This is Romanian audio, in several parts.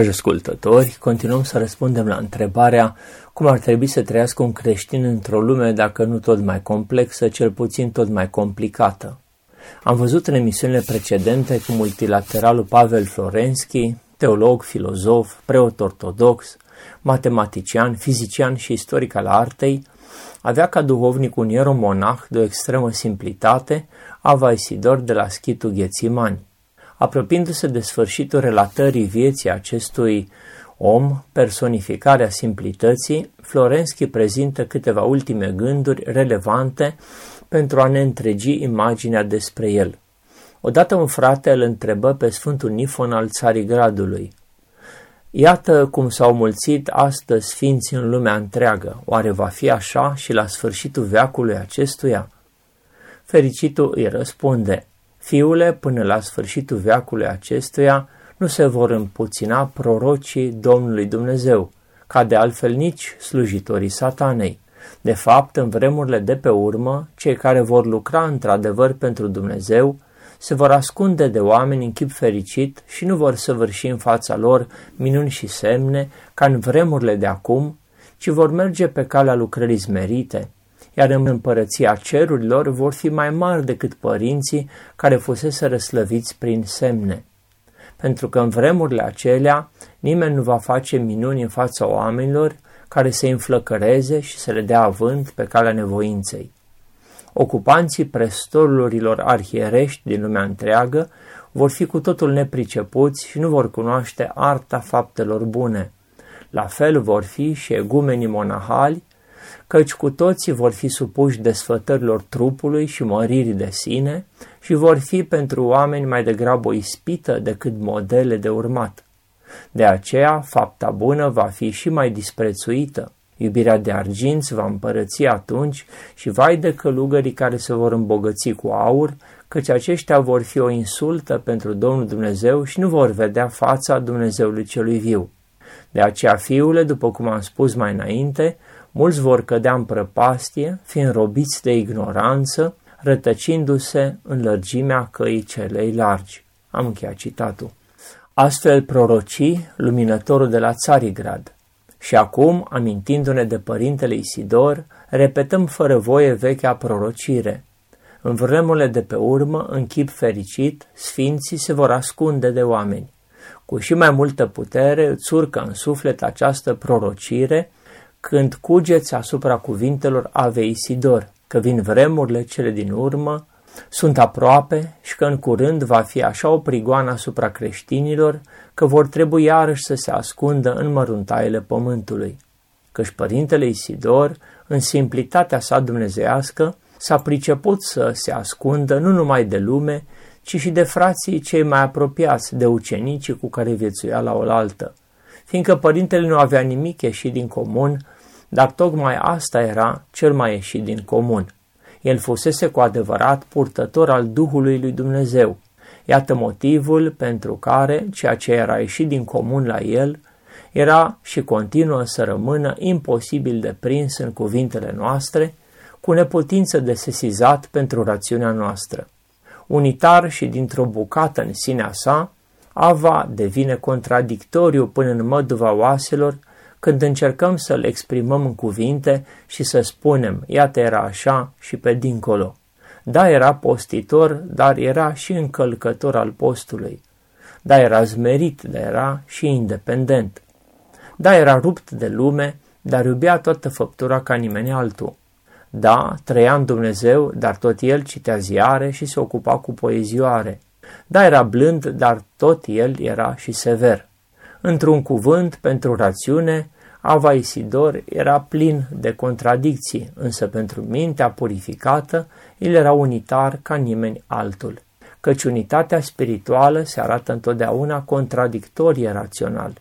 Dragi ascultători, continuăm să răspundem la întrebarea cum ar trebui să trăiască un creștin într-o lume, dacă nu tot mai complexă, cel puțin tot mai complicată. Am văzut în emisiunile precedente cum multilateralul Pavel Florenski, teolog, filozof, preot ortodox, matematician, fizician și istoric al artei, avea ca duhovnic un ieromonah de o extremă simplitate, Ava Isidor de la Schitul Ghețimani. Apropiindu-se de sfârșitul relatării vieții acestui om, personificarea simplității, Florenski prezintă câteva ultime gânduri relevante pentru a ne întregi imaginea despre el. Odată un frate îl întrebă pe Sfântul Nifon al Țarigradului. Iată cum s-au mulțit astăzi sfinții în lumea întreagă. Oare va fi așa și la sfârșitul veacului acestuia? Fericitul îi răspunde, Fiule, până la sfârșitul veacului acestuia, nu se vor împuțina prorocii Domnului Dumnezeu, ca de altfel nici slujitorii satanei. De fapt, în vremurile de pe urmă, cei care vor lucra într-adevăr pentru Dumnezeu se vor ascunde de oameni în chip fericit și nu vor săvârși în fața lor minuni și semne ca în vremurile de acum, ci vor merge pe calea lucrării zmerite, iar în împărăția cerurilor vor fi mai mari decât părinții care fusese răslăviți prin semne. Pentru că în vremurile acelea nimeni nu va face minuni în fața oamenilor care să înflăcăreze și să le dea avânt pe calea nevoinței. Ocupanții prestolurilor arhierești din lumea întreagă vor fi cu totul nepricepuți și nu vor cunoaște arta faptelor bune. La fel vor fi și egumenii monahali căci cu toții vor fi supuși desfătărilor trupului și măririi de sine și vor fi pentru oameni mai degrabă o ispită decât modele de urmat. De aceea, fapta bună va fi și mai disprețuită. Iubirea de argint va împărăți atunci și vai de călugării care se vor îmbogăți cu aur, căci aceștia vor fi o insultă pentru Domnul Dumnezeu și nu vor vedea fața Dumnezeului celui viu. De aceea, fiule, după cum am spus mai înainte, mulți vor cădea în prăpastie, fiind robiți de ignoranță, rătăcindu-se în lărgimea căii celei largi. Am încheiat citatul. Astfel proroci luminătorul de la Țarigrad. Și acum, amintindu-ne de părintele Isidor, repetăm fără voie vechea prorocire. În vremurile de pe urmă, în chip fericit, sfinții se vor ascunde de oameni. Cu și mai multă putere îți țurcă în suflet această prorocire, când cugeți asupra cuvintelor Avei Isidor, că vin vremurile cele din urmă, sunt aproape și că în curând va fi așa o prigoană asupra creștinilor că vor trebui iarăși să se ascundă în măruntaiele pământului. Căci părintele Isidor, în simplitatea sa dumnezească, s-a priceput să se ascundă nu numai de lume, ci și de frații cei mai apropiați, de ucenicii cu care viețuia la oaltă fiindcă părintele nu avea nimic ieșit din comun, dar tocmai asta era cel mai ieșit din comun. El fusese cu adevărat purtător al Duhului lui Dumnezeu. Iată motivul pentru care ceea ce era ieșit din comun la el era și continuă să rămână imposibil de prins în cuvintele noastre, cu neputință de sesizat pentru rațiunea noastră. Unitar și dintr-o bucată în sinea sa, Ava devine contradictoriu până în măduva oaselor când încercăm să le exprimăm în cuvinte și să spunem, iată era așa și pe dincolo. Da, era postitor, dar era și încălcător al postului. Da, era zmerit, dar era și independent. Da, era rupt de lume, dar iubea toată făptura ca nimeni altul. Da, trăia în Dumnezeu, dar tot el citea ziare și se ocupa cu poezioare. Da, era blând, dar tot el era și sever. Într-un cuvânt, pentru rațiune, Ava Isidor era plin de contradicții, însă pentru mintea purificată, el era unitar ca nimeni altul, căci unitatea spirituală se arată întotdeauna contradictorie rațional.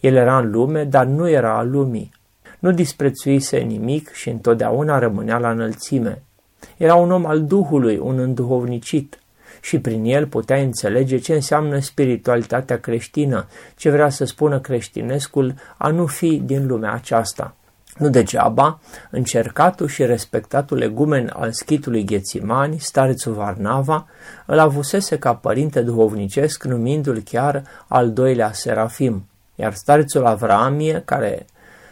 El era în lume, dar nu era al lumii. Nu disprețuise nimic și întotdeauna rămânea la înălțime. Era un om al Duhului, un înduhovnicit și prin el putea înțelege ce înseamnă spiritualitatea creștină, ce vrea să spună creștinescul a nu fi din lumea aceasta. Nu degeaba, încercatul și respectatul legumen al schitului Ghețimani, starețul Varnava, îl avusese ca părinte duhovnicesc, numindu-l chiar al doilea Serafim, iar starețul Avraamie, care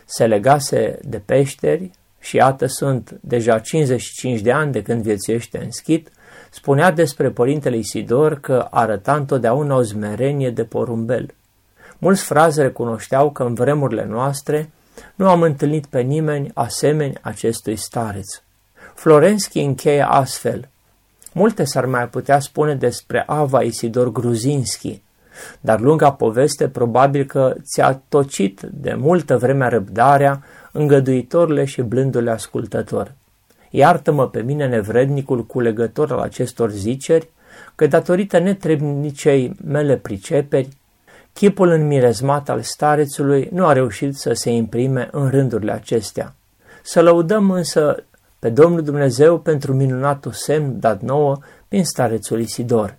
se legase de peșteri, și iată sunt deja 55 de ani de când viețuiește în schit, spunea despre părintele Isidor că arăta întotdeauna o zmerenie de porumbel. Mulți fraze recunoșteau că în vremurile noastre nu am întâlnit pe nimeni asemeni acestui stareț. Florenski încheie astfel. Multe s-ar mai putea spune despre Ava Isidor Gruzinski, dar lunga poveste probabil că ți-a tocit de multă vreme răbdarea îngăduitorile și blândule ascultător. Iartă-mă pe mine nevrednicul culegător al acestor ziceri, că datorită netrebnicei mele priceperi, chipul înmirezmat al starețului nu a reușit să se imprime în rândurile acestea. Să lăudăm însă pe Domnul Dumnezeu pentru minunatul semn dat nouă prin starețul Isidor.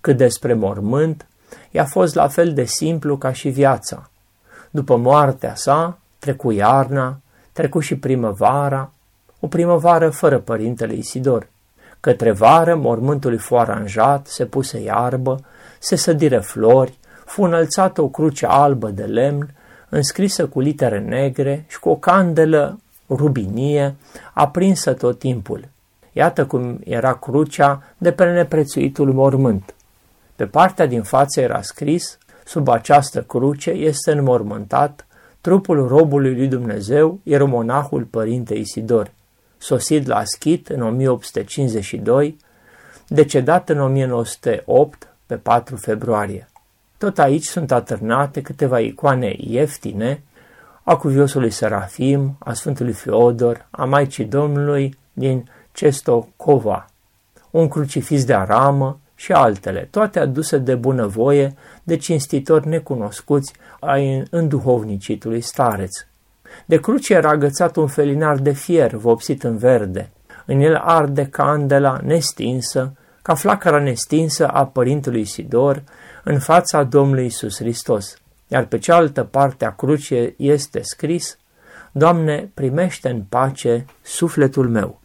Cât despre mormânt, i-a fost la fel de simplu ca și viața. După moartea sa, trecu iarna, trecu și primăvara, o primăvară fără părintele Isidor. Către vară, mormântul fu aranjat, se puse iarbă, se sădire flori, fu înălțată o cruce albă de lemn, înscrisă cu litere negre și cu o candelă rubinie, aprinsă tot timpul. Iată cum era crucea de pe neprețuitul mormânt. Pe partea din față era scris, sub această cruce este înmormântat trupul robului lui Dumnezeu, ieromonahul părinte Isidor sosit la Schit în 1852, decedat în 1908 pe 4 februarie. Tot aici sunt atârnate câteva icoane ieftine a cuviosului Serafim, a Sfântului Feodor, a Maicii Domnului din Cestocova, un crucifix de aramă și altele, toate aduse de bunăvoie de cinstitori necunoscuți ai înduhovnicitului stareț. De cruce era agățat un felinar de fier vopsit în verde. În el arde candela nestinsă, ca flacăra nestinsă a părintelui Isidor, în fața Domnului Isus Hristos. Iar pe cealaltă parte a crucii este scris, Doamne, primește în pace sufletul meu.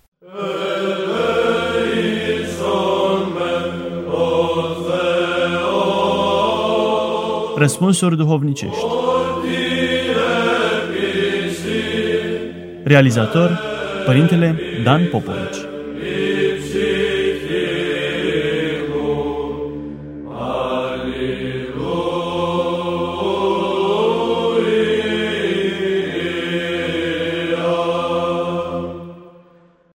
Răspunsuri duhovnicești Realizator Părintele Dan Popovici